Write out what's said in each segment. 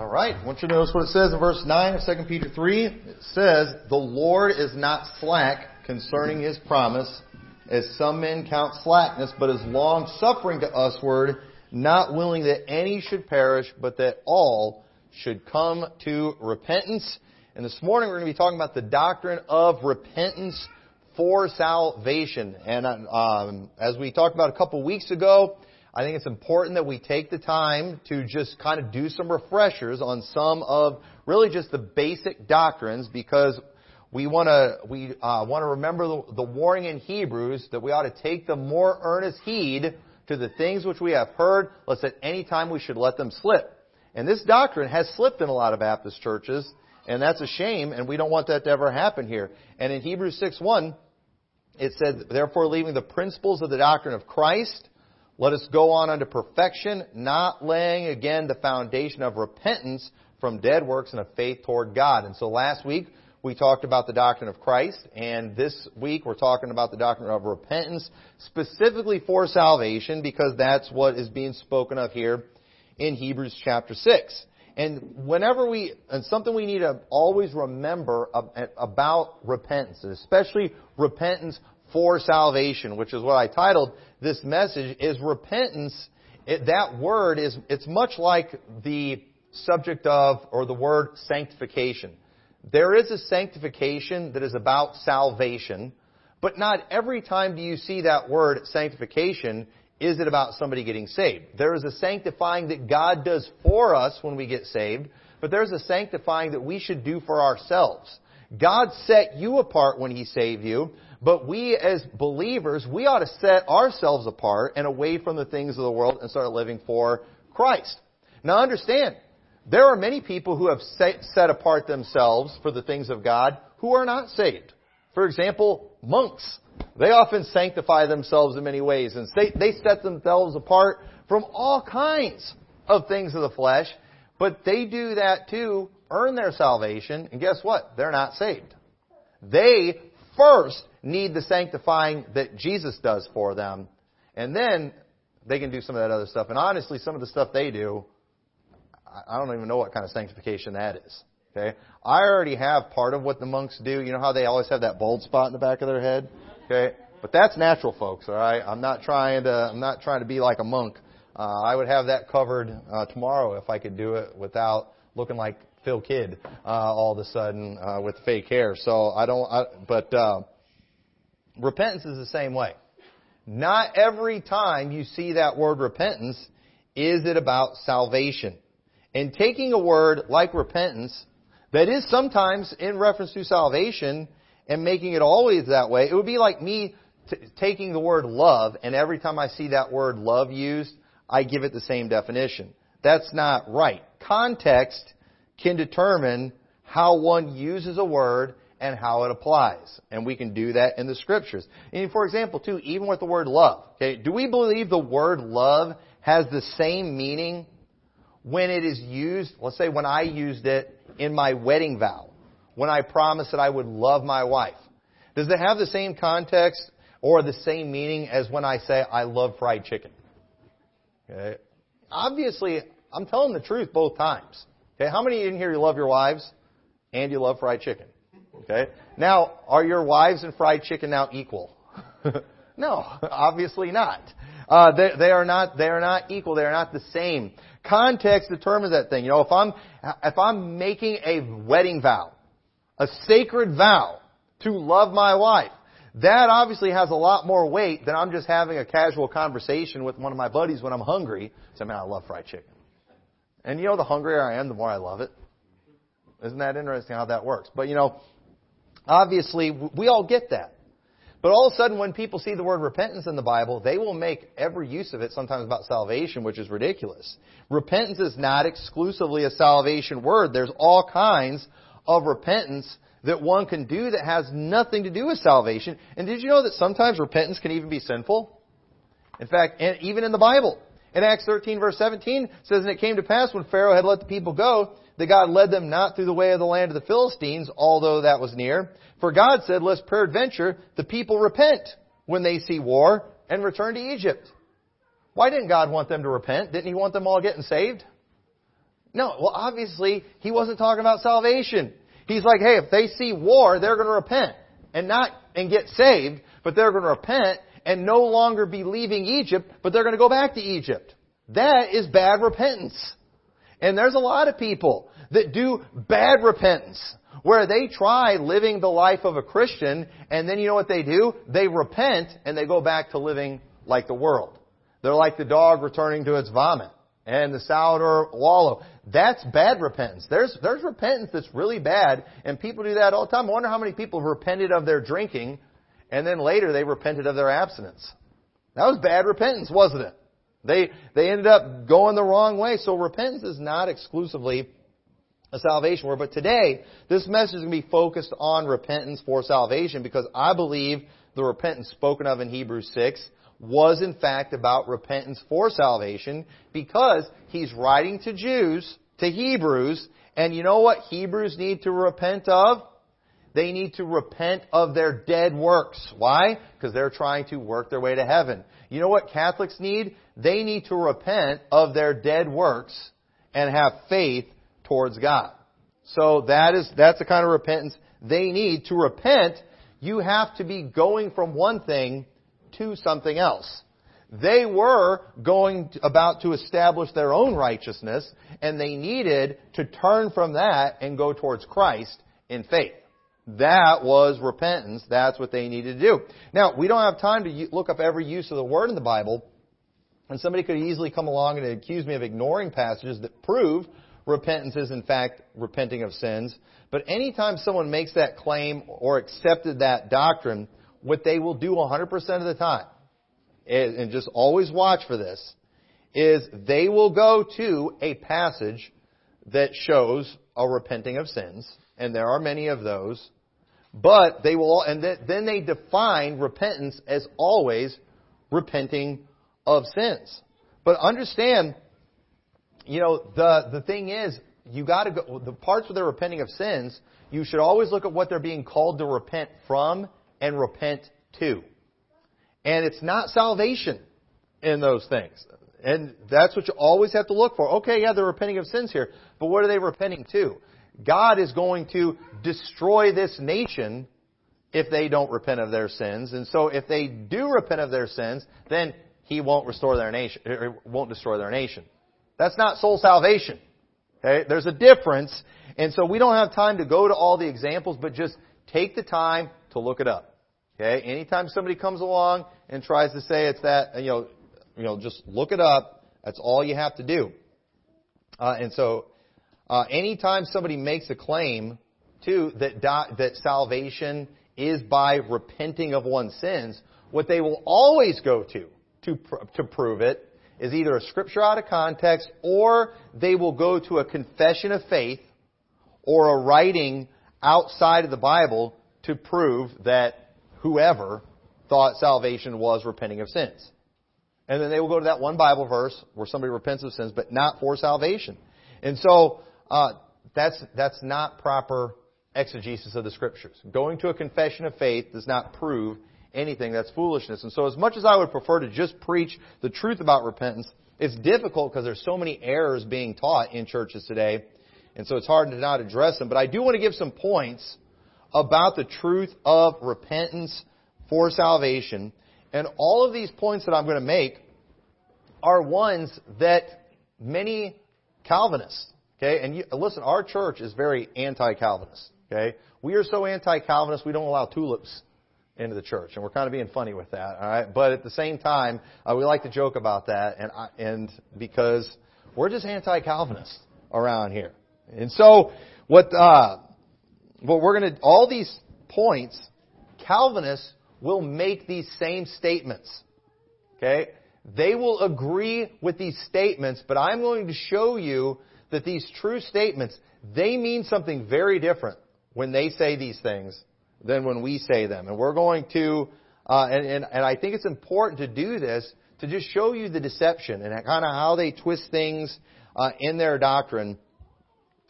All right. I want you to notice what it says in verse 9 of 2 Peter 3. It says, The Lord is not slack concerning his promise, as some men count slackness, but is long suffering to usward, not willing that any should perish, but that all should come to repentance. And this morning we're going to be talking about the doctrine of repentance for salvation. And um, as we talked about a couple weeks ago, I think it's important that we take the time to just kind of do some refreshers on some of really just the basic doctrines because we want to we uh, want to remember the, the warning in Hebrews that we ought to take the more earnest heed to the things which we have heard, lest at any time we should let them slip. And this doctrine has slipped in a lot of Baptist churches, and that's a shame, and we don't want that to ever happen here. And in Hebrews 6 1, it said, Therefore, leaving the principles of the doctrine of Christ, let us go on unto perfection, not laying again the foundation of repentance from dead works and of faith toward God. And so last week we talked about the doctrine of Christ, and this week we're talking about the doctrine of repentance, specifically for salvation, because that's what is being spoken of here in Hebrews chapter 6. And whenever we, and something we need to always remember about repentance, especially repentance for salvation, which is what I titled this message, is repentance. It, that word is, it's much like the subject of, or the word sanctification. There is a sanctification that is about salvation, but not every time do you see that word sanctification is it about somebody getting saved. There is a sanctifying that God does for us when we get saved, but there's a sanctifying that we should do for ourselves. God set you apart when He saved you, but we as believers, we ought to set ourselves apart and away from the things of the world and start living for Christ. Now understand, there are many people who have set apart themselves for the things of God who are not saved. For example, monks. They often sanctify themselves in many ways and they set themselves apart from all kinds of things of the flesh, but they do that to earn their salvation, and guess what? They're not saved. They first need the sanctifying that Jesus does for them. And then they can do some of that other stuff. And honestly, some of the stuff they do, I don't even know what kind of sanctification that is. Okay? I already have part of what the monks do. You know how they always have that bald spot in the back of their head? Okay? But that's natural, folks, alright? I'm not trying to, I'm not trying to be like a monk. Uh, I would have that covered uh, tomorrow if I could do it without looking like Phil Kidd uh, all of a sudden uh, with fake hair. So I don't, I, but uh, repentance is the same way. Not every time you see that word repentance is it about salvation. And taking a word like repentance that is sometimes in reference to salvation and making it always that way, it would be like me t- taking the word love and every time I see that word love used, I give it the same definition. That's not right. Context can determine how one uses a word and how it applies. And we can do that in the scriptures. And for example, too, even with the word love, okay, do we believe the word love has the same meaning when it is used, let's say when I used it in my wedding vow, when I promised that I would love my wife? Does it have the same context or the same meaning as when I say I love fried chicken? Okay. Obviously, I'm telling the truth both times. Okay, how many in here you love your wives and you love fried chicken? Okay. Now, are your wives and fried chicken now equal? no, obviously not. Uh, they, they are not. They are not equal. They are not the same. Context determines that thing. You know, if I'm if I'm making a wedding vow, a sacred vow to love my wife, that obviously has a lot more weight than I'm just having a casual conversation with one of my buddies when I'm hungry. Say, man, I love fried chicken. And you know, the hungrier I am, the more I love it. Isn't that interesting how that works? But you know, Obviously, we all get that. But all of a sudden, when people see the word repentance in the Bible, they will make every use of it sometimes about salvation, which is ridiculous. Repentance is not exclusively a salvation word. There's all kinds of repentance that one can do that has nothing to do with salvation. And did you know that sometimes repentance can even be sinful? In fact, even in the Bible. In Acts 13 verse 17 says, And it came to pass when Pharaoh had let the people go, that God led them not through the way of the land of the Philistines, although that was near. For God said, lest peradventure the people repent when they see war and return to Egypt. Why didn't God want them to repent? Didn't He want them all getting saved? No, well, obviously, he wasn't talking about salvation. He's like, hey, if they see war, they're going to repent and not and get saved, but they're going to repent and no longer be leaving Egypt, but they're going to go back to Egypt. That is bad repentance. And there's a lot of people that do bad repentance where they try living the life of a Christian and then you know what they do? They repent and they go back to living like the world. They're like the dog returning to its vomit and the sour wallow. That's bad repentance. There's, there's repentance that's really bad and people do that all the time. I wonder how many people have repented of their drinking and then later they repented of their abstinence. That was bad repentance, wasn't it? They, they ended up going the wrong way. So repentance is not exclusively a salvation word. But today, this message is going to be focused on repentance for salvation because I believe the repentance spoken of in Hebrews 6 was in fact about repentance for salvation because he's writing to Jews, to Hebrews, and you know what Hebrews need to repent of? They need to repent of their dead works. Why? Because they're trying to work their way to heaven. You know what Catholics need? They need to repent of their dead works and have faith towards God. So that is, that's the kind of repentance they need. To repent, you have to be going from one thing to something else. They were going about to establish their own righteousness, and they needed to turn from that and go towards Christ in faith. That was repentance. That's what they needed to do. Now, we don't have time to look up every use of the word in the Bible, and somebody could easily come along and accuse me of ignoring passages that prove repentance is in fact repenting of sins. But anytime someone makes that claim or accepted that doctrine, what they will do 100% of the time, and just always watch for this, is they will go to a passage that shows a repenting of sins, and there are many of those, but they will, and then they define repentance as always repenting of sins. But understand, you know, the, the thing is, you gotta go, the parts where they're repenting of sins, you should always look at what they're being called to repent from and repent to. And it's not salvation in those things. And that's what you always have to look for. Okay, yeah, they're repenting of sins here, but what are they repenting to? God is going to destroy this nation if they don't repent of their sins. And so if they do repent of their sins, then he won't restore their nation, or won't destroy their nation. That's not soul salvation. Okay? There's a difference. And so we don't have time to go to all the examples, but just take the time to look it up. Okay? Anytime somebody comes along and tries to say it's that, you know, you know, just look it up. That's all you have to do. Uh, and so uh, anytime somebody makes a claim, too, that, that salvation is by repenting of one's sins, what they will always go to, to, pr- to prove it, is either a scripture out of context, or they will go to a confession of faith, or a writing outside of the Bible to prove that whoever thought salvation was repenting of sins. And then they will go to that one Bible verse where somebody repents of sins, but not for salvation. And so, uh, that's, that's not proper exegesis of the scriptures. Going to a confession of faith does not prove anything. That's foolishness. And so as much as I would prefer to just preach the truth about repentance, it's difficult because there's so many errors being taught in churches today. And so it's hard to not address them. But I do want to give some points about the truth of repentance for salvation. And all of these points that I'm going to make are ones that many Calvinists Okay, and you, listen, our church is very anti-Calvinist. Okay, we are so anti-Calvinist we don't allow tulips into the church, and we're kind of being funny with that. All right, but at the same time, uh, we like to joke about that, and I, and because we're just anti-Calvinists around here, and so what uh, what we're going to all these points, Calvinists will make these same statements. Okay, they will agree with these statements, but I'm going to show you that these true statements, they mean something very different when they say these things than when we say them. And we're going to, uh, and, and, and I think it's important to do this to just show you the deception and kind of how they twist things uh, in their doctrine.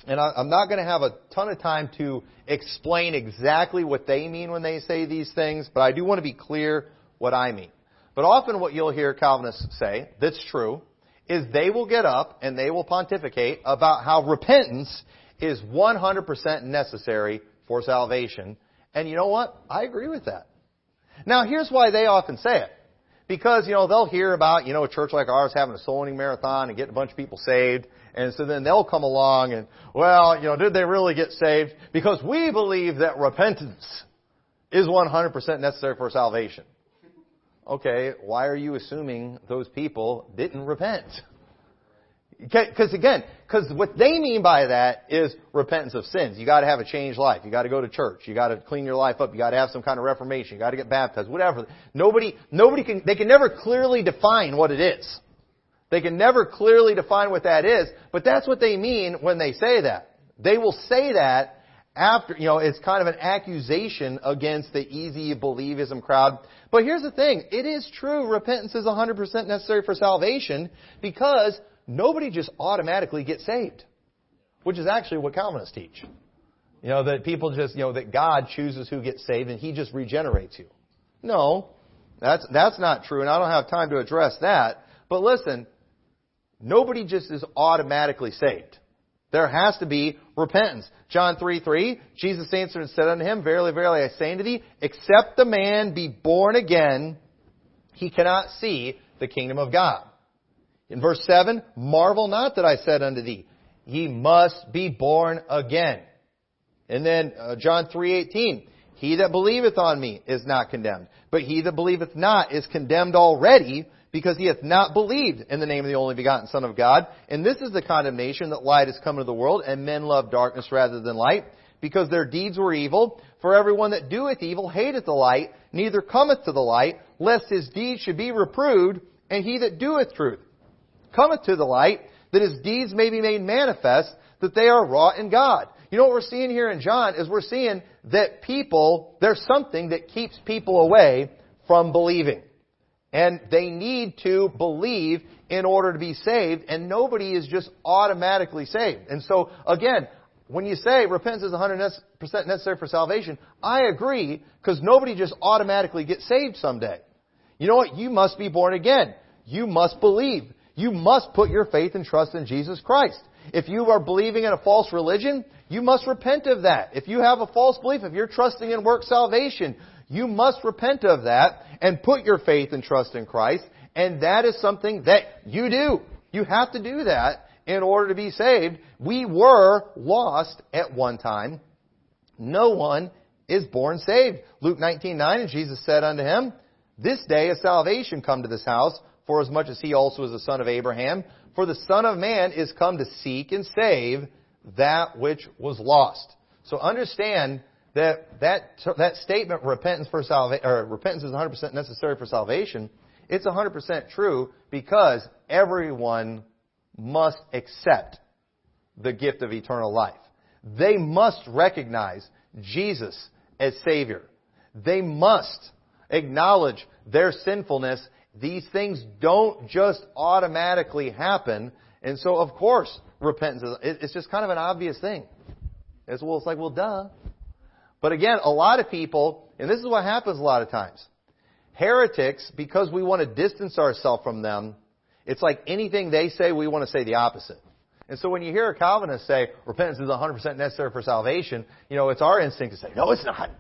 And I, I'm not going to have a ton of time to explain exactly what they mean when they say these things, but I do want to be clear what I mean. But often what you'll hear Calvinists say, that's true, is they will get up and they will pontificate about how repentance is 100% necessary for salvation. And you know what? I agree with that. Now here's why they often say it. Because, you know, they'll hear about, you know, a church like ours having a soul winning marathon and getting a bunch of people saved. And so then they'll come along and, well, you know, did they really get saved? Because we believe that repentance is 100% necessary for salvation. Okay, why are you assuming those people didn't repent? Because again, because what they mean by that is repentance of sins. You got to have a changed life. You got to go to church. You got to clean your life up. You got to have some kind of reformation. You got to get baptized. Whatever. Nobody, nobody can. They can never clearly define what it is. They can never clearly define what that is. But that's what they mean when they say that. They will say that after, you know, it's kind of an accusation against the easy believism crowd. But here's the thing. It is true repentance is 100% necessary for salvation because nobody just automatically gets saved. Which is actually what Calvinists teach. You know, that people just, you know, that God chooses who gets saved and He just regenerates you. No. That's, that's not true and I don't have time to address that. But listen, nobody just is automatically saved. There has to be repentance. John 3, 3, Jesus answered and said unto him, Verily, verily, I say unto thee, except the man be born again, he cannot see the kingdom of God. In verse 7, marvel not that I said unto thee, ye must be born again. And then uh, John 3:18, he that believeth on me is not condemned, but he that believeth not is condemned already because he hath not believed in the name of the only begotten Son of God. And this is the condemnation that light has come into the world, and men love darkness rather than light, because their deeds were evil. For everyone that doeth evil hateth the light, neither cometh to the light, lest his deeds should be reproved, and he that doeth truth cometh to the light, that his deeds may be made manifest, that they are wrought in God. You know what we're seeing here in John is we're seeing that people, there's something that keeps people away from believing. And they need to believe in order to be saved, and nobody is just automatically saved. And so, again, when you say repentance is 100% necessary for salvation, I agree, because nobody just automatically gets saved someday. You know what? You must be born again. You must believe. You must put your faith and trust in Jesus Christ. If you are believing in a false religion, you must repent of that. If you have a false belief, if you're trusting in work salvation, you must repent of that and put your faith and trust in Christ. And that is something that you do. You have to do that in order to be saved. We were lost at one time. No one is born saved. Luke 19:9 and Jesus said unto him, This day is salvation come to this house, for as much as he also is the son of Abraham. For the Son of Man is come to seek and save that which was lost. So understand that that that statement repentance for salvation or repentance is 100% necessary for salvation it's 100% true because everyone must accept the gift of eternal life they must recognize Jesus as savior they must acknowledge their sinfulness these things don't just automatically happen and so of course repentance is it's just kind of an obvious thing it's well it's like well duh but again, a lot of people, and this is what happens a lot of times. Heretics, because we want to distance ourselves from them, it's like anything they say, we want to say the opposite. And so when you hear a Calvinist say, repentance is 100% necessary for salvation, you know, it's our instinct to say, no, it's not.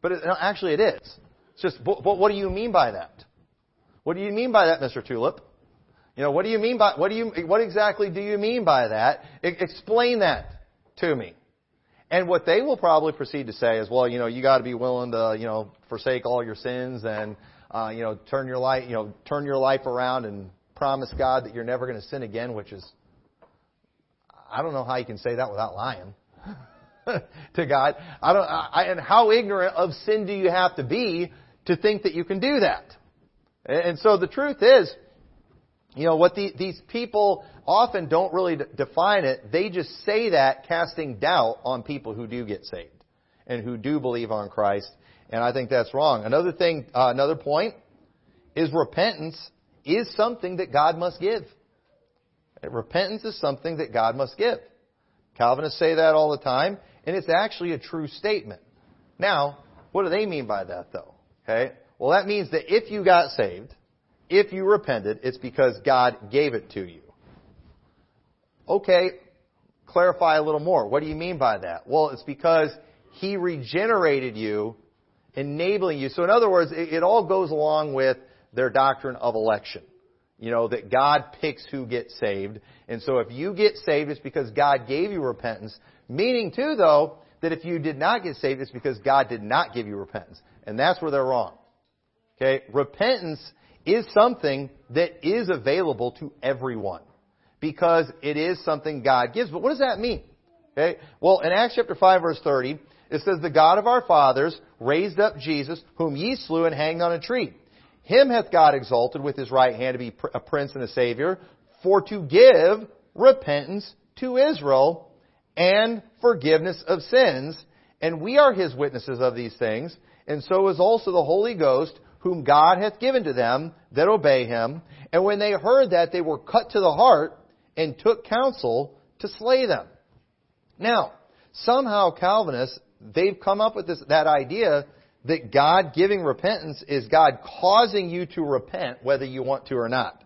But it, actually it is. It's just, what do you mean by that? What do you mean by that, Mr. Tulip? You know, what do you mean by, what do you, what exactly do you mean by that? I, explain that to me. And what they will probably proceed to say is, well, you know, you got to be willing to, you know, forsake all your sins and, uh, you know, turn your life, you know, turn your life around and promise God that you're never going to sin again, which is, I don't know how you can say that without lying to God. I don't, I, and how ignorant of sin do you have to be to think that you can do that? And so the truth is, you know, what the, these people often don't really d- define it. They just say that casting doubt on people who do get saved and who do believe on Christ. And I think that's wrong. Another thing, uh, another point is repentance is something that God must give. Repentance is something that God must give. Calvinists say that all the time, and it's actually a true statement. Now, what do they mean by that though? Okay? Well, that means that if you got saved, if you repented, it's because God gave it to you. Okay, clarify a little more. What do you mean by that? Well, it's because He regenerated you, enabling you. So in other words, it, it all goes along with their doctrine of election. You know, that God picks who gets saved. And so if you get saved, it's because God gave you repentance. Meaning too, though, that if you did not get saved, it's because God did not give you repentance. And that's where they're wrong. Okay? Repentance is something that is available to everyone. Because it is something God gives. But what does that mean? Okay? Well, in Acts chapter 5 verse 30, it says, The God of our fathers raised up Jesus, whom ye slew and hanged on a tree. Him hath God exalted with his right hand to be a prince and a savior, for to give repentance to Israel and forgiveness of sins. And we are his witnesses of these things, and so is also the Holy Ghost, whom God hath given to them that obey him. And when they heard that, they were cut to the heart and took counsel to slay them. Now, somehow Calvinists, they've come up with this, that idea that God giving repentance is God causing you to repent whether you want to or not.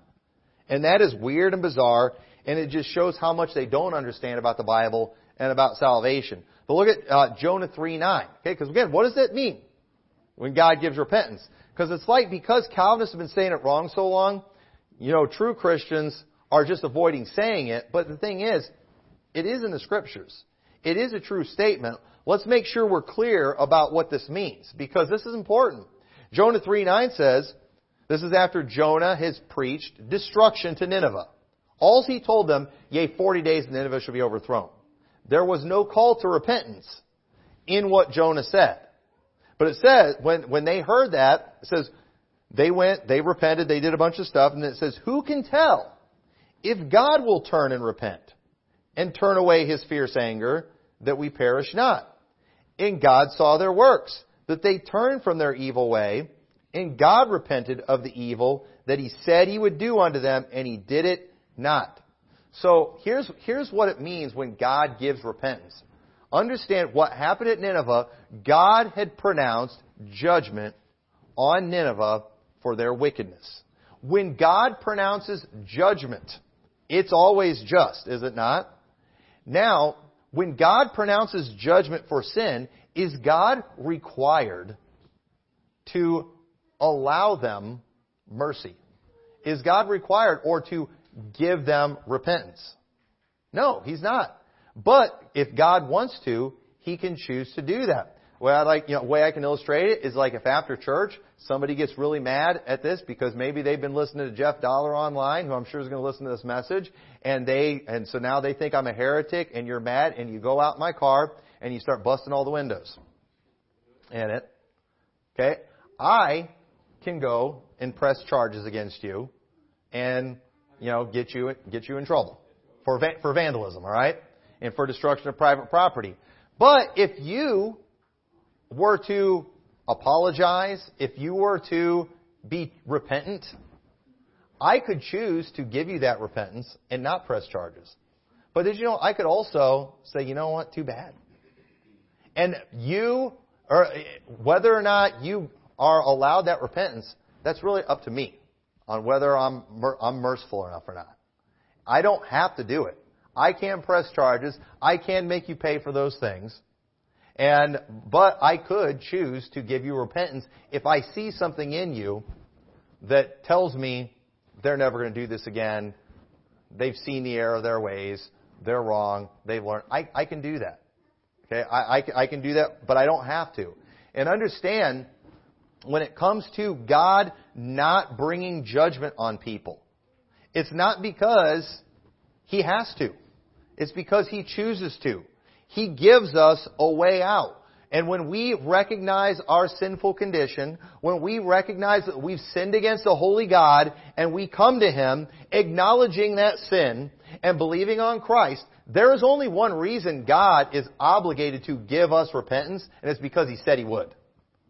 And that is weird and bizarre, and it just shows how much they don't understand about the Bible and about salvation. But look at uh, Jonah 3 9. Okay, because again, what does that mean when God gives repentance? Because it's like because Calvinists have been saying it wrong so long, you know, true Christians are just avoiding saying it. But the thing is, it is in the scriptures. It is a true statement. Let's make sure we're clear about what this means because this is important. Jonah 3 9 says, this is after Jonah has preached destruction to Nineveh. All he told them, yea, 40 days and Nineveh shall be overthrown. There was no call to repentance in what Jonah said. But it says, when, when they heard that, it says, they went, they repented, they did a bunch of stuff, and it says, who can tell if God will turn and repent and turn away his fierce anger that we perish not? And God saw their works, that they turned from their evil way, and God repented of the evil that he said he would do unto them, and he did it not. So here's, here's what it means when God gives repentance. Understand what happened at Nineveh. God had pronounced judgment on Nineveh for their wickedness. When God pronounces judgment, it's always just, is it not? Now, when God pronounces judgment for sin, is God required to allow them mercy? Is God required or to give them repentance? No, He's not. But if God wants to, He can choose to do that. Well, I like, you know, way I can illustrate it is like if after church somebody gets really mad at this because maybe they've been listening to Jeff Dollar online, who I'm sure is going to listen to this message, and they and so now they think I'm a heretic, and you're mad, and you go out in my car and you start busting all the windows in it. Okay, I can go and press charges against you, and you know get you get you in trouble for for vandalism. All right, and for destruction of private property. But if you were to apologize, if you were to be repentant, I could choose to give you that repentance and not press charges. But did you know I could also say, you know what, too bad. And you, or whether or not you are allowed that repentance, that's really up to me on whether I'm, I'm merciful enough or not. I don't have to do it. I can press charges. I can make you pay for those things. And, but I could choose to give you repentance if I see something in you that tells me they're never going to do this again. They've seen the error of their ways. They're wrong. They've learned. I, I can do that. Okay, I, I, I can do that, but I don't have to. And understand, when it comes to God not bringing judgment on people, it's not because He has to. It's because He chooses to. He gives us a way out. And when we recognize our sinful condition, when we recognize that we've sinned against the holy God, and we come to Him acknowledging that sin and believing on Christ, there is only one reason God is obligated to give us repentance, and it's because He said He would.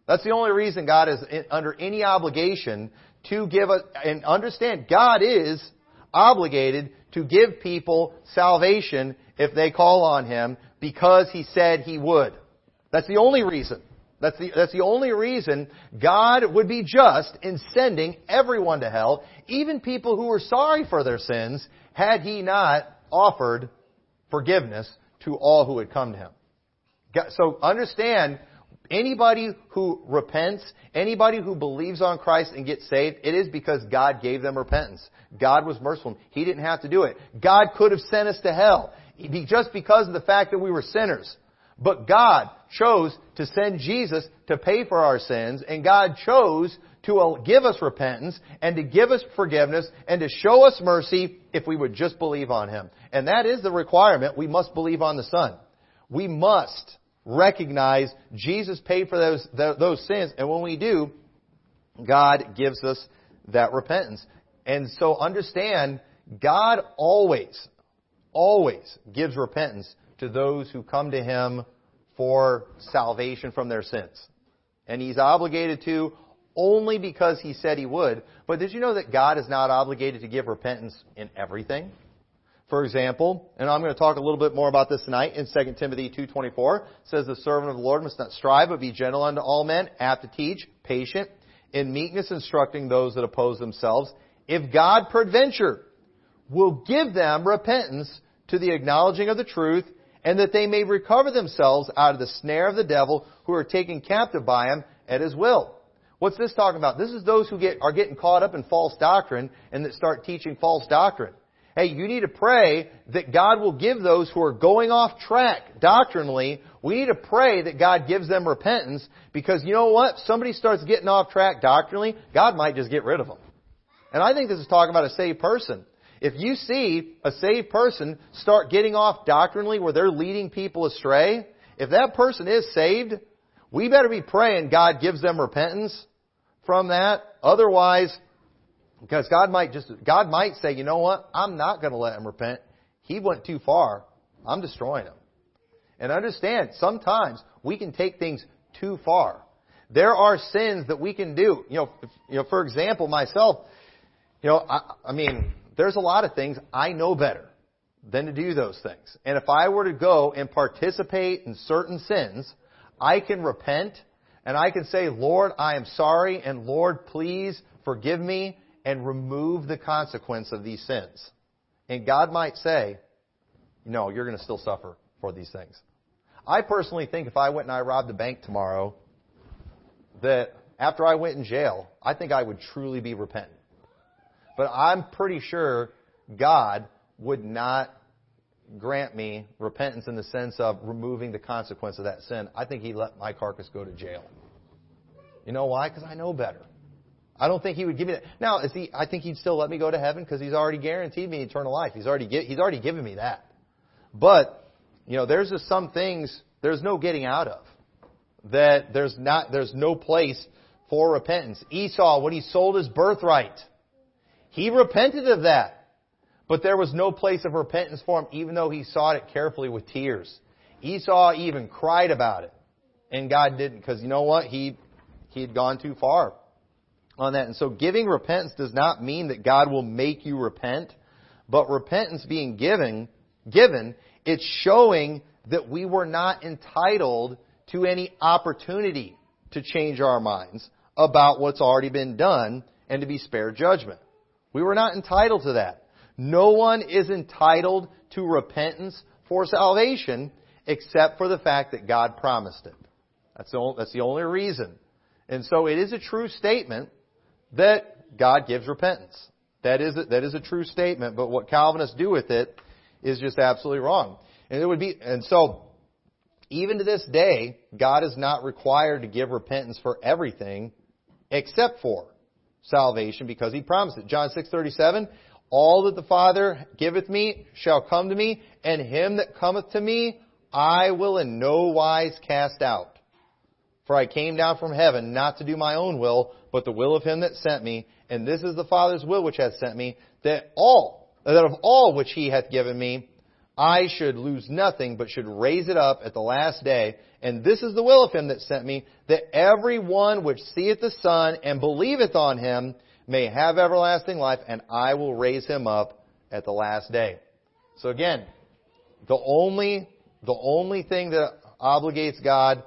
That's the only reason God is under any obligation to give us, and understand, God is obligated to give people salvation if they call on Him because he said he would. That's the only reason. That's the, that's the only reason God would be just in sending everyone to hell, even people who were sorry for their sins, had He not offered forgiveness to all who had come to Him. So understand, anybody who repents, anybody who believes on Christ and gets saved, it is because God gave them repentance. God was merciful. He didn't have to do it. God could have sent us to hell just because of the fact that we were sinners. But God chose to send Jesus to pay for our sins, and God chose to uh, give us repentance and to give us forgiveness and to show us mercy if we would just believe on Him. And that is the requirement. We must believe on the Son. We must recognize Jesus paid for those, those sins, and when we do, God gives us that repentance. And so understand, God always, always gives repentance to those who come to Him for salvation from their sins. And He's obligated to only because He said He would. But did you know that God is not obligated to give repentance in everything? For example, and I'm going to talk a little bit more about this tonight in 2 Timothy 2.24, says the servant of the Lord must not strive, but be gentle unto all men, apt to teach, patient, in meekness instructing those that oppose themselves. If God peradventure will give them repentance to the acknowledging of the truth, and that they may recover themselves out of the snare of the devil who are taken captive by him at his will. What's this talking about? This is those who get, are getting caught up in false doctrine and that start teaching false doctrine. Hey, you need to pray that God will give those who are going off track doctrinally, we need to pray that God gives them repentance because you know what? Somebody starts getting off track doctrinally, God might just get rid of them. And I think this is talking about a saved person. If you see a saved person start getting off doctrinally where they're leading people astray, if that person is saved, we better be praying God gives them repentance from that. Otherwise, because God might just, God might say, you know what? I'm not going to let him repent. He went too far. I'm destroying him. And understand, sometimes we can take things too far. There are sins that we can do. You know, if, you know, for example, myself, you know, I, I mean, there's a lot of things I know better than to do those things. And if I were to go and participate in certain sins, I can repent and I can say, Lord, I am sorry and Lord, please forgive me and remove the consequence of these sins. And God might say, no, you're going to still suffer for these things. I personally think if I went and I robbed a bank tomorrow, that after I went in jail, I think I would truly be repentant. But I'm pretty sure God would not grant me repentance in the sense of removing the consequence of that sin. I think He'd let my carcass go to jail. You know why? Because I know better. I don't think He would give me that. Now, is He? I think He'd still let me go to heaven because He's already guaranteed me eternal life. He's already He's already given me that. But you know, there's just some things there's no getting out of. That there's not there's no place for repentance. Esau, when he sold his birthright, he repented of that. But there was no place of repentance for him, even though he sought it carefully with tears. Esau even cried about it. And God didn't, because you know what? He, he had gone too far on that. And so giving repentance does not mean that God will make you repent, but repentance being given, given, it's showing that we were not entitled to any opportunity to change our minds about what's already been done and to be spared judgment. We were not entitled to that. No one is entitled to repentance for salvation except for the fact that God promised it. That's the, only, that's the only reason. And so it is a true statement that God gives repentance. That is, a, that is a true statement, but what Calvinists do with it is just absolutely wrong. And it would be, and so, even to this day, God is not required to give repentance for everything except for salvation because he promised it. John 6:37, all that the Father giveth me shall come to me, and him that cometh to me I will in no wise cast out. For I came down from heaven not to do my own will, but the will of him that sent me, and this is the Father's will which hath sent me, that all that of all which he hath given me I should lose nothing, but should raise it up at the last day. And this is the will of him that sent me, that every one which seeth the Son and believeth on him may have everlasting life, and I will raise him up at the last day. So again, the only, the only thing that obligates God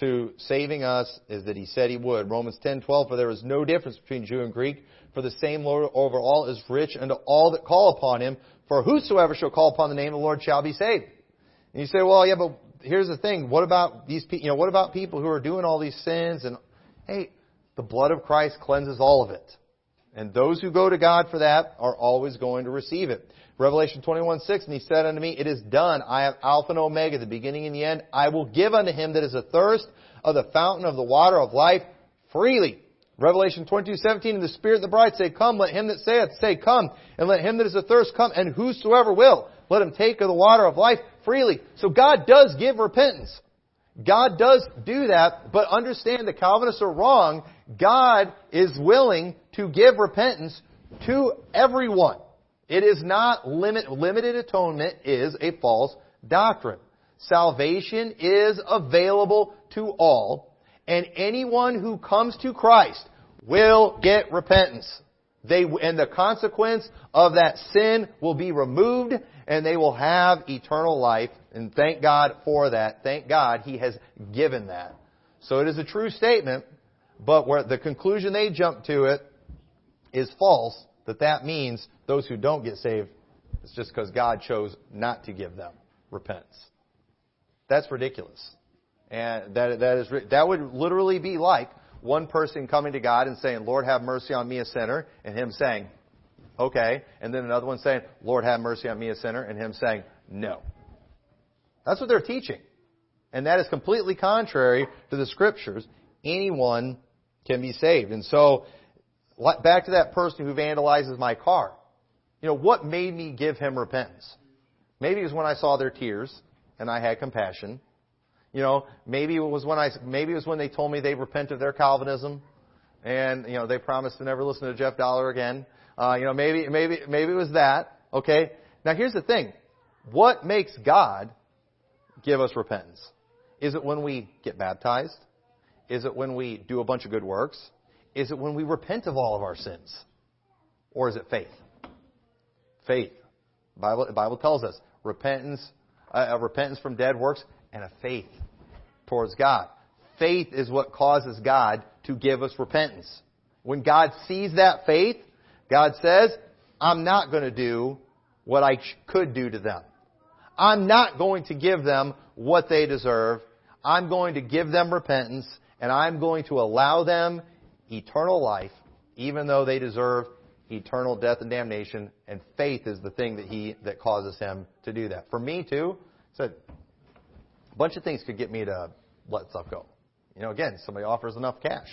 to saving us is that he said he would. Romans 10:12 for there is no difference between Jew and Greek for the same Lord over all is rich unto all that call upon him for whosoever shall call upon the name of the Lord shall be saved. And you say, well, yeah, but here's the thing. What about these people, you know, what about people who are doing all these sins and hey, the blood of Christ cleanses all of it. And those who go to God for that are always going to receive it. Revelation 21, 6, and he said unto me, It is done. I am Alpha and Omega, the beginning and the end. I will give unto him that is athirst of the fountain of the water of life freely. Revelation 22, 17, and the Spirit and the bride say, Come, let him that saith, say, Come, and let him that is athirst come, and whosoever will, let him take of the water of life freely. So God does give repentance. God does do that, but understand the Calvinists are wrong. God is willing to give repentance to everyone. It is not limit, limited atonement is a false doctrine. Salvation is available to all, and anyone who comes to Christ will get repentance. They, and the consequence of that sin will be removed and they will have eternal life. And thank God for that. Thank God He has given that. So it is a true statement, but where the conclusion they jump to it is false, that that means those who don't get saved, it's just because God chose not to give them repentance. That's ridiculous. And that, that is, that would literally be like one person coming to God and saying, Lord, have mercy on me, a sinner, and Him saying, okay. And then another one saying, Lord, have mercy on me, a sinner, and Him saying, no. That's what they're teaching. And that is completely contrary to the Scriptures. Anyone can be saved. And so, back to that person who vandalizes my car. You know, what made me give him repentance? Maybe it was when I saw their tears and I had compassion. You know, maybe it was when I, maybe it was when they told me they repented of their Calvinism and, you know, they promised to never listen to Jeff Dollar again. Uh, you know, maybe, maybe, maybe it was that. Okay. Now here's the thing. What makes God give us repentance? Is it when we get baptized? Is it when we do a bunch of good works? Is it when we repent of all of our sins? Or is it faith? Faith. Bible, Bible tells us repentance, uh, repentance from dead works and a faith towards God. Faith is what causes God to give us repentance. When God sees that faith, God says, I'm not going to do what I could do to them. I'm not going to give them what they deserve. I'm going to give them repentance and I'm going to allow them eternal life even though they deserve eternal death and damnation and faith is the thing that he that causes him to do that. For me too, said a bunch of things could get me to let stuff go. You know, again, somebody offers enough cash.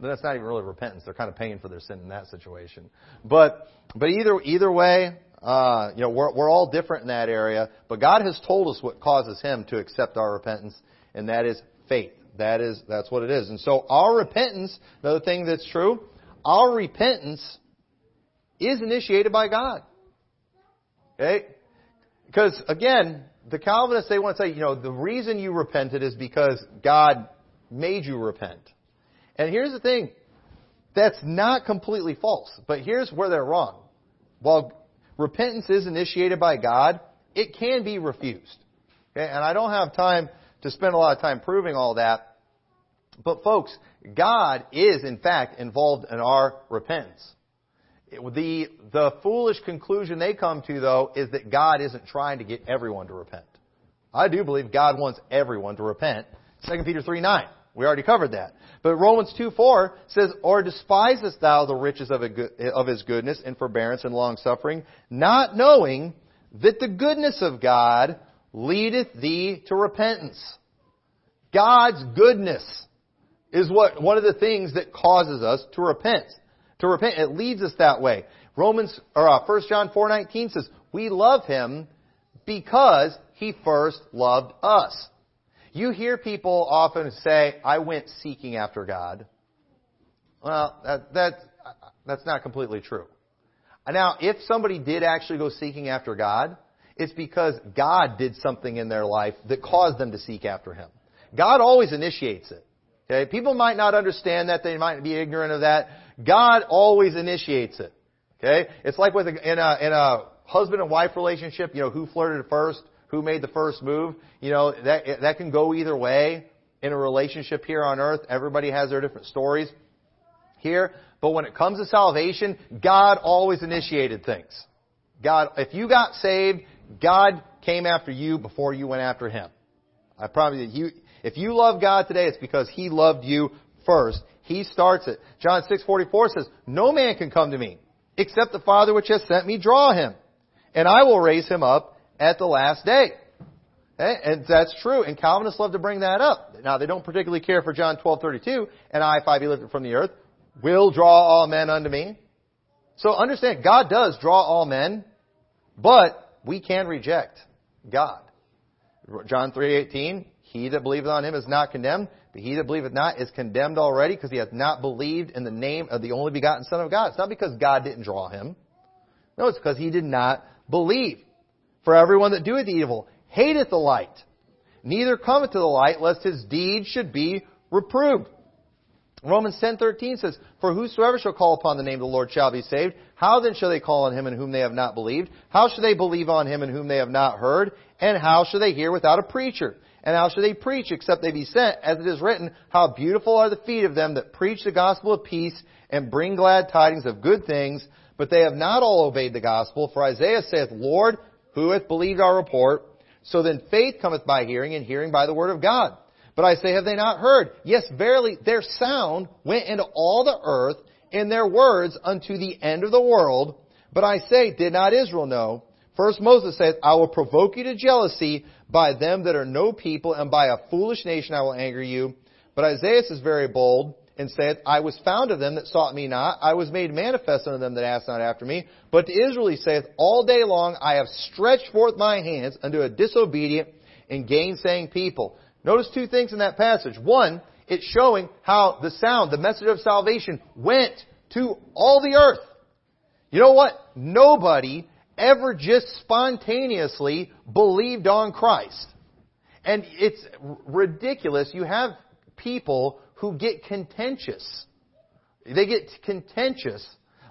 Then that's not even really repentance. They're kind of paying for their sin in that situation. But but either either way, uh, you know, we're we're all different in that area. But God has told us what causes Him to accept our repentance, and that is faith. That is that's what it is. And so our repentance, another thing that's true, our repentance is initiated by God. Okay? Because again, the Calvinists, they want to say, you know, the reason you repented is because God made you repent. And here's the thing. That's not completely false. But here's where they're wrong. While repentance is initiated by God, it can be refused. Okay? And I don't have time to spend a lot of time proving all that. But folks, God is in fact involved in our repentance. The, the foolish conclusion they come to though is that God isn't trying to get everyone to repent. I do believe God wants everyone to repent. 2 Peter 3 9. We already covered that. But Romans 2 4 says, Or despisest thou the riches of, of his goodness and forbearance and long suffering, not knowing that the goodness of God leadeth thee to repentance. God's goodness is what, one of the things that causes us to repent. To repent. It leads us that way. Romans, or uh, 1 John 4.19 says, we love him because he first loved us. You hear people often say, I went seeking after God. Well, that, that, that's not completely true. Now, if somebody did actually go seeking after God, it's because God did something in their life that caused them to seek after Him. God always initiates it. Okay? People might not understand that. They might be ignorant of that. God always initiates it. Okay? It's like with a, in a, in a husband and wife relationship, you know, who flirted first? who made the first move. You know, that, that can go either way. in a relationship here on earth. Everybody has their different stories here. But when it comes to salvation, God always initiated things. God, if you got saved, God came after you before you went after Him. I promise you, if you love God today, it's because He loved you first. He starts it. John 6:44 says, "No man can come to me except the Father which has sent me draw him, and I will raise him up at the last day." Okay? And that's true, and Calvinists love to bring that up. Now, they don't particularly care for John 12:32, "And I, if I be lifted from the earth, will draw all men unto me." So understand, God does draw all men, but we can reject God. John 3:18, "He that believeth on him is not condemned, but he that believeth not is condemned already because he hath not believed in the name of the only begotten Son of God. It's not because God didn't draw him. No, it's because he did not believe. For everyone that doeth evil hateth the light, neither cometh to the light, lest his deeds should be reproved. Romans 10:13 says, "For whosoever shall call upon the name of the Lord shall be saved. How then shall they call on him in whom they have not believed? How shall they believe on him in whom they have not heard? And how shall they hear without a preacher? And how shall they preach except they be sent? As it is written, How beautiful are the feet of them that preach the gospel of peace and bring glad tidings of good things. But they have not all obeyed the gospel. For Isaiah saith, Lord, who hath believed our report? So then faith cometh by hearing, and hearing by the word of God. But I say, have they not heard? Yes, verily, their sound went into all the earth, and their words unto the end of the world. But I say, did not Israel know? First Moses saith, I will provoke you to jealousy by them that are no people, and by a foolish nation I will anger you. But Isaiah is very bold, and saith, I was found of them that sought me not. I was made manifest unto them that asked not after me. But to Israel he saith, All day long I have stretched forth my hands unto a disobedient and gainsaying people. Notice two things in that passage. One, it's showing how the sound, the message of salvation went to all the earth. You know what? Nobody ever just spontaneously believed on Christ. And it's ridiculous. You have people who get contentious. They get contentious.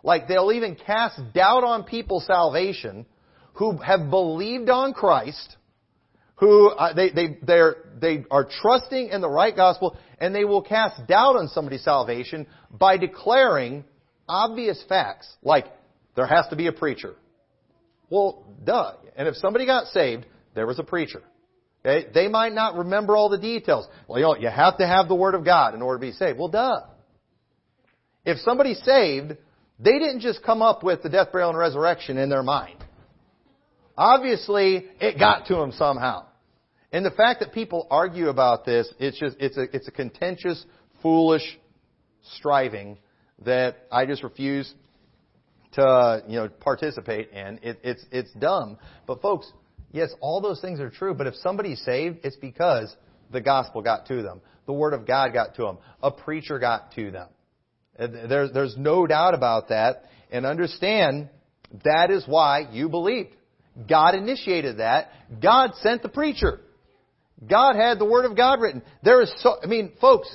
Like they'll even cast doubt on people's salvation who have believed on Christ, who uh, they, they, they're, they are trusting in the right gospel, and they will cast doubt on somebody's salvation by declaring obvious facts, like there has to be a preacher. Well, duh. And if somebody got saved, there was a preacher. Okay? They might not remember all the details. Well, you know, you have to have the Word of God in order to be saved. Well, duh. If somebody's saved, they didn't just come up with the death, burial, and resurrection in their mind. Obviously, it got to them somehow. And the fact that people argue about this, it's just, it's a, it's a contentious, foolish striving that I just refuse to, you know, participate in. It, it's, it's dumb. But folks, yes, all those things are true, but if somebody's saved, it's because the gospel got to them. The word of God got to them. A preacher got to them. There's, there's no doubt about that. And understand, that is why you believed. God initiated that. God sent the preacher. God had the Word of God written. There is so, I mean, folks,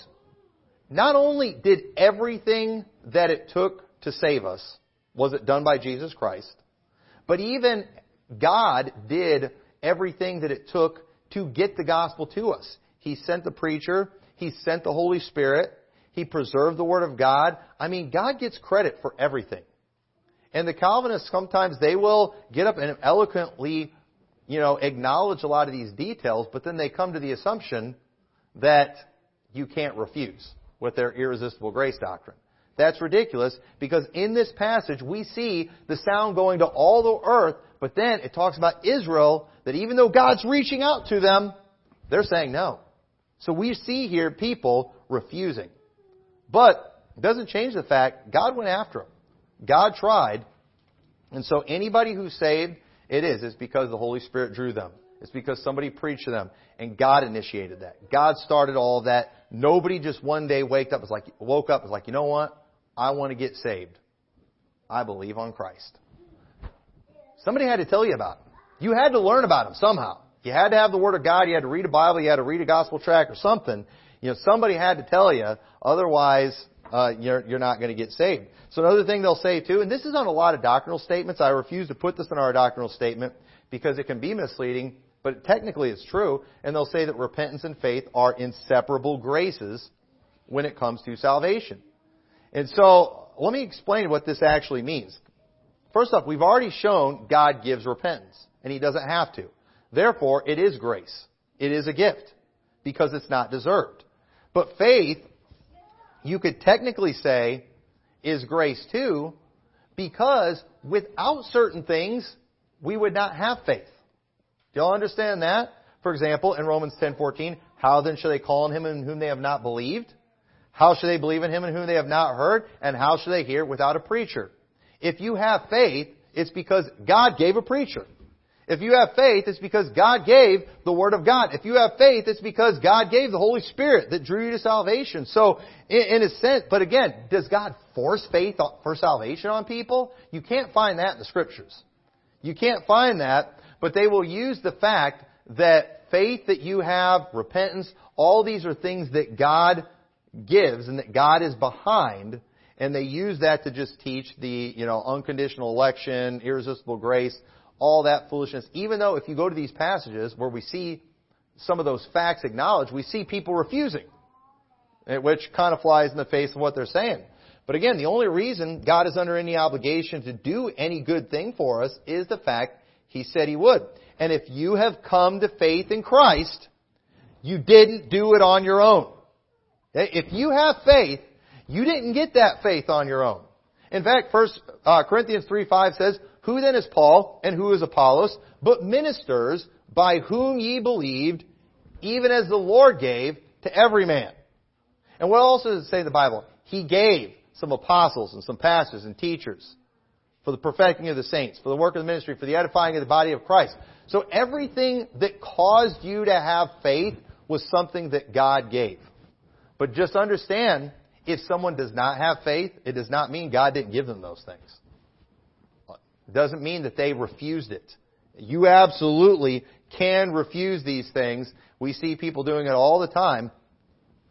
not only did everything that it took to save us, was it done by Jesus Christ? But even God did everything that it took to get the gospel to us. He sent the preacher. He sent the Holy Spirit. He preserved the Word of God. I mean, God gets credit for everything. And the Calvinists sometimes they will get up and eloquently, you know, acknowledge a lot of these details, but then they come to the assumption that you can't refuse with their irresistible grace doctrine. That's ridiculous because in this passage we see the sound going to all the earth, but then it talks about Israel that even though God's reaching out to them, they're saying no. So we see here people refusing. But it doesn't change the fact God went after them. God tried. And so anybody who's saved, it is. It's because the Holy Spirit drew them. It's because somebody preached to them. And God initiated that. God started all that. Nobody just one day waked up, was like, woke up, was like, you know what? I want to get saved. I believe on Christ. Somebody had to tell you about him. You had to learn about him somehow. You had to have the Word of God. You had to read a Bible. You had to read a gospel tract or something. You know, somebody had to tell you. Otherwise, uh, you're, you're not going to get saved. So another thing they'll say too, and this is on a lot of doctrinal statements. I refuse to put this in our doctrinal statement because it can be misleading. but technically it's true. And they'll say that repentance and faith are inseparable graces when it comes to salvation. And so, let me explain what this actually means. First off, we've already shown God gives repentance, and He doesn't have to. Therefore, it is grace. It is a gift, because it's not deserved. But faith, you could technically say, is grace too, because without certain things, we would not have faith. Do y'all understand that? For example, in Romans 10:14, how then shall they call on him in whom they have not believed? How shall they believe in him in whom they have not heard? And how shall they hear without a preacher? If you have faith, it's because God gave a preacher. If you have faith, it's because God gave the Word of God. If you have faith, it's because God gave the Holy Spirit that drew you to salvation. So, in a sense, but again, does God force faith for salvation on people? You can't find that in the Scriptures. You can't find that, but they will use the fact that faith that you have, repentance, all these are things that God gives and that God is behind, and they use that to just teach the, you know, unconditional election, irresistible grace, all that foolishness. Even though if you go to these passages where we see some of those facts acknowledged, we see people refusing, eh, which kind of flies in the face of what they're saying. But again, the only reason God is under any obligation to do any good thing for us is the fact He said He would. And if you have come to faith in Christ, you didn't do it on your own. If you have faith, you didn't get that faith on your own. In fact, First uh, Corinthians 3 5 says, Who then is Paul and who is Apollos, but ministers by whom ye believed, even as the Lord gave to every man. And what else does it say in the Bible? He gave some apostles and some pastors and teachers for the perfecting of the saints, for the work of the ministry, for the edifying of the body of Christ. So everything that caused you to have faith was something that God gave. But just understand, if someone does not have faith, it does not mean God didn't give them those things. It doesn't mean that they refused it. You absolutely can refuse these things. We see people doing it all the time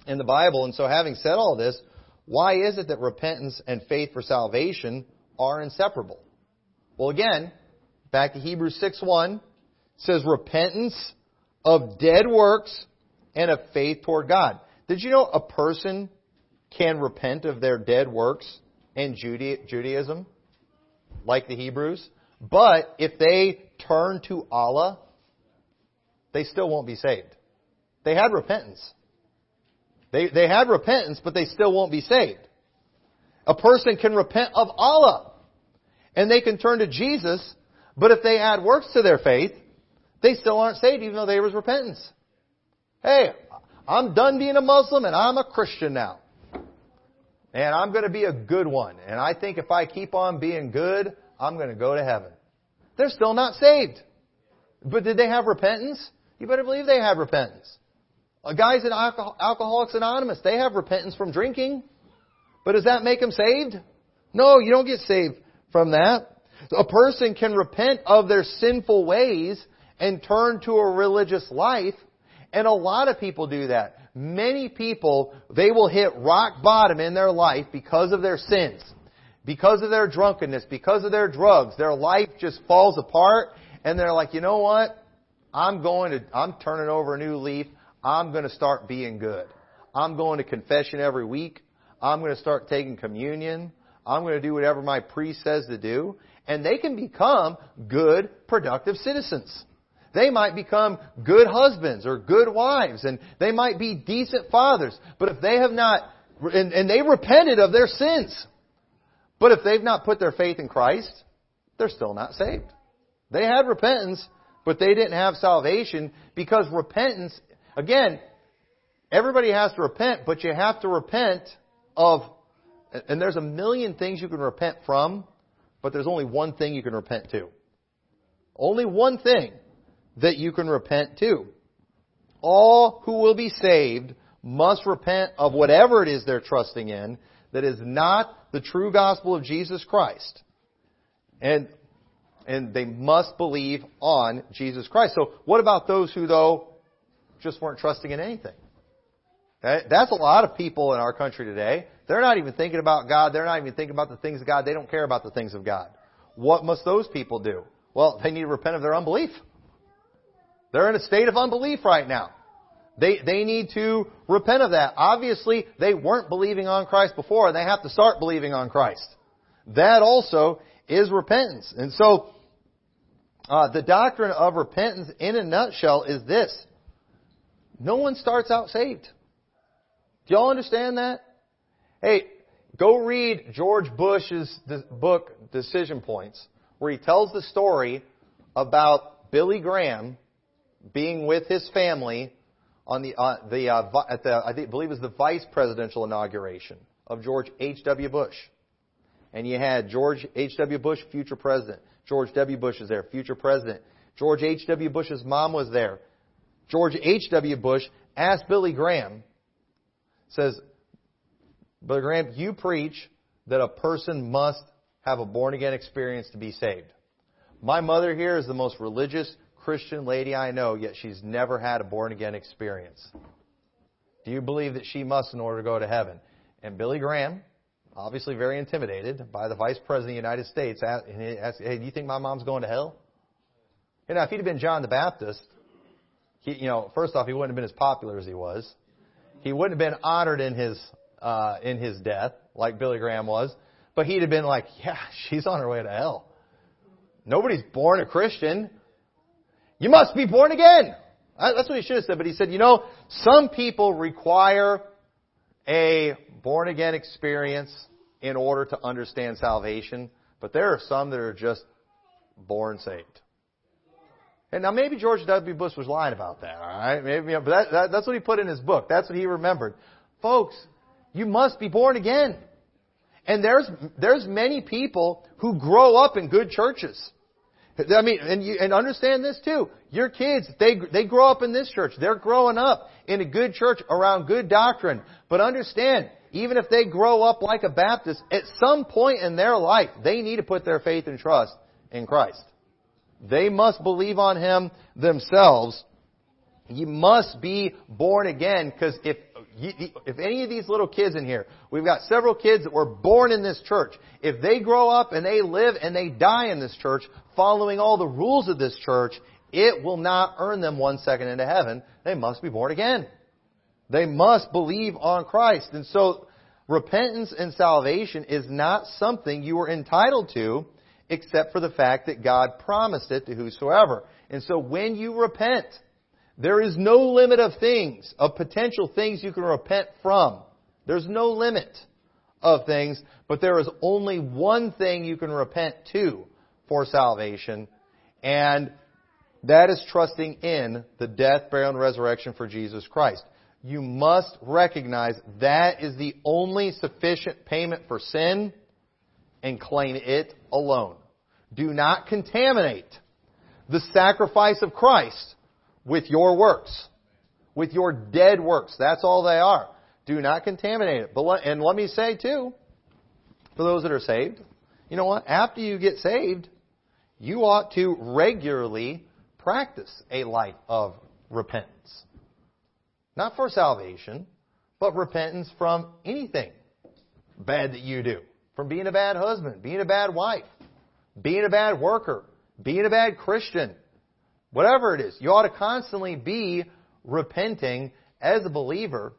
in the Bible. And so having said all this, why is it that repentance and faith for salvation are inseparable? Well again, back to Hebrews 6.1, says repentance of dead works and of faith toward God. Did you know a person can repent of their dead works in Judaism, like the Hebrews? But if they turn to Allah, they still won't be saved. They had repentance. They, they had repentance, but they still won't be saved. A person can repent of Allah, and they can turn to Jesus, but if they add works to their faith, they still aren't saved even though there was repentance. Hey, I'm done being a Muslim and I'm a Christian now. And I'm going to be a good one. And I think if I keep on being good, I'm going to go to heaven. They're still not saved. But did they have repentance? You better believe they have repentance. Uh, guys in Alcoholics Anonymous, they have repentance from drinking. But does that make them saved? No, you don't get saved from that. A person can repent of their sinful ways and turn to a religious life and a lot of people do that. Many people, they will hit rock bottom in their life because of their sins. Because of their drunkenness, because of their drugs, their life just falls apart and they're like, you know what? I'm going to, I'm turning over a new leaf. I'm going to start being good. I'm going to confession every week. I'm going to start taking communion. I'm going to do whatever my priest says to do. And they can become good, productive citizens. They might become good husbands or good wives and they might be decent fathers. But if they have not, and, and they repented of their sins. But if they've not put their faith in Christ, they're still not saved. They had repentance, but they didn't have salvation because repentance, again, everybody has to repent, but you have to repent of, and there's a million things you can repent from, but there's only one thing you can repent to. Only one thing that you can repent to. All who will be saved must repent of whatever it is they're trusting in that is not the true gospel of Jesus Christ. And, and they must believe on Jesus Christ. So what about those who though just weren't trusting in anything? That's a lot of people in our country today. They're not even thinking about God. They're not even thinking about the things of God. They don't care about the things of God. What must those people do? Well, they need to repent of their unbelief. They're in a state of unbelief right now. They, they need to repent of that. Obviously, they weren't believing on Christ before, and they have to start believing on Christ. That also is repentance. And so, uh, the doctrine of repentance in a nutshell is this. No one starts out saved. Do y'all understand that? Hey, go read George Bush's book, Decision Points, where he tells the story about Billy Graham being with his family on the, uh, the, uh, at the, I believe it was the vice presidential inauguration of George H.W. Bush. And you had George H.W. Bush, future president. George W. Bush is there, future president. George H.W. Bush's mom was there. George H.W. Bush asked Billy Graham, says, Brother Graham, you preach that a person must have a born again experience to be saved. My mother here is the most religious Christian lady I know, yet she's never had a born again experience. Do you believe that she must in order to go to heaven? And Billy Graham, obviously very intimidated by the Vice President of the United States, asked, Hey, do you think my mom's going to hell? You know, if he'd have been John the Baptist, he, you know, first off, he wouldn't have been as popular as he was. He wouldn't have been honored in his uh, in his death like Billy Graham was, but he'd have been like, "Yeah, she's on her way to hell." Nobody's born a Christian. You must be born again. Uh, that's what he should have said. But he said, you know, some people require a born again experience in order to understand salvation, but there are some that are just born saved. And now maybe George W. Bush was lying about that, all right? Maybe, but that, that, that's what he put in his book. That's what he remembered. Folks, you must be born again. And there's, there's many people who grow up in good churches. I mean, and you, and understand this too. Your kids, they, they grow up in this church. They're growing up in a good church around good doctrine. But understand, even if they grow up like a Baptist, at some point in their life, they need to put their faith and trust in Christ. They must believe on Him themselves. You must be born again because if if any of these little kids in here, we've got several kids that were born in this church. If they grow up and they live and they die in this church, following all the rules of this church, it will not earn them one second into heaven. They must be born again. They must believe on Christ. And so, repentance and salvation is not something you are entitled to except for the fact that God promised it to whosoever. And so when you repent, there is no limit of things, of potential things you can repent from. There's no limit of things, but there is only one thing you can repent to for salvation, and that is trusting in the death, burial, and resurrection for Jesus Christ. You must recognize that is the only sufficient payment for sin and claim it alone. Do not contaminate the sacrifice of Christ with your works, with your dead works. That's all they are. Do not contaminate it. But and let me say too, for those that are saved, you know what? After you get saved, you ought to regularly practice a life of repentance. Not for salvation, but repentance from anything bad that you do. From being a bad husband, being a bad wife, being a bad worker, being a bad Christian, whatever it is. You ought to constantly be repenting as a believer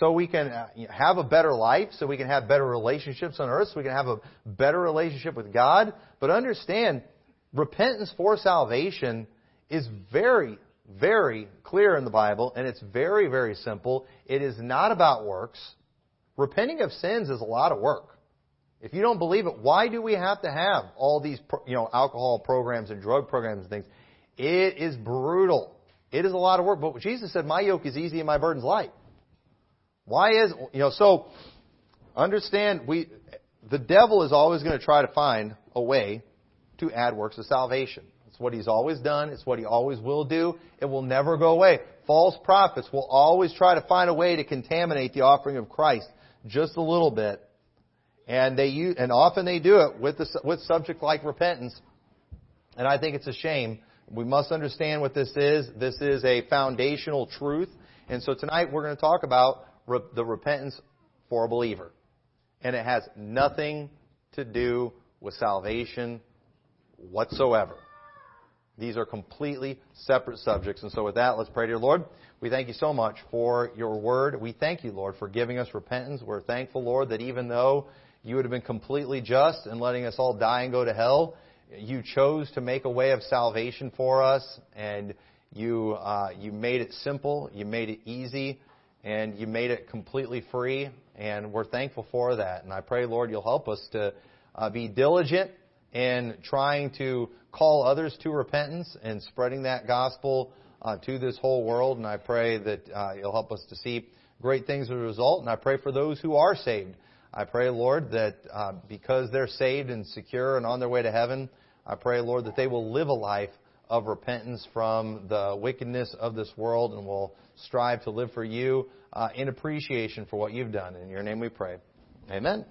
so we can uh, have a better life, so we can have better relationships on earth, so we can have a better relationship with God. But understand, repentance for salvation is very, very clear in the Bible, and it's very, very simple. It is not about works. Repenting of sins is a lot of work. If you don't believe it, why do we have to have all these, you know, alcohol programs and drug programs and things? It is brutal. It is a lot of work. But Jesus said, "My yoke is easy and my burden's light." Why is you know? So understand, we the devil is always going to try to find a way to add works of salvation. It's what he's always done. It's what he always will do. It will never go away. False prophets will always try to find a way to contaminate the offering of Christ just a little bit and they use, and often they do it with the, with subject like repentance. And I think it's a shame. We must understand what this is. This is a foundational truth. And so tonight we're going to talk about re- the repentance for a believer. And it has nothing to do with salvation whatsoever. These are completely separate subjects. And so with that, let's pray, dear Lord. We thank you so much for your word. We thank you, Lord, for giving us repentance. We're thankful, Lord, that even though you would have been completely just and letting us all die and go to hell, you chose to make a way of salvation for us, and you uh, you made it simple, you made it easy, and you made it completely free. And we're thankful for that. And I pray, Lord, you'll help us to uh, be diligent in trying to call others to repentance and spreading that gospel uh, to this whole world. And I pray that uh, you'll help us to see great things as a result. And I pray for those who are saved. I pray, Lord, that uh, because they're saved and secure and on their way to heaven, I pray, Lord, that they will live a life of repentance from the wickedness of this world and will strive to live for you uh, in appreciation for what you've done. In your name we pray. Amen.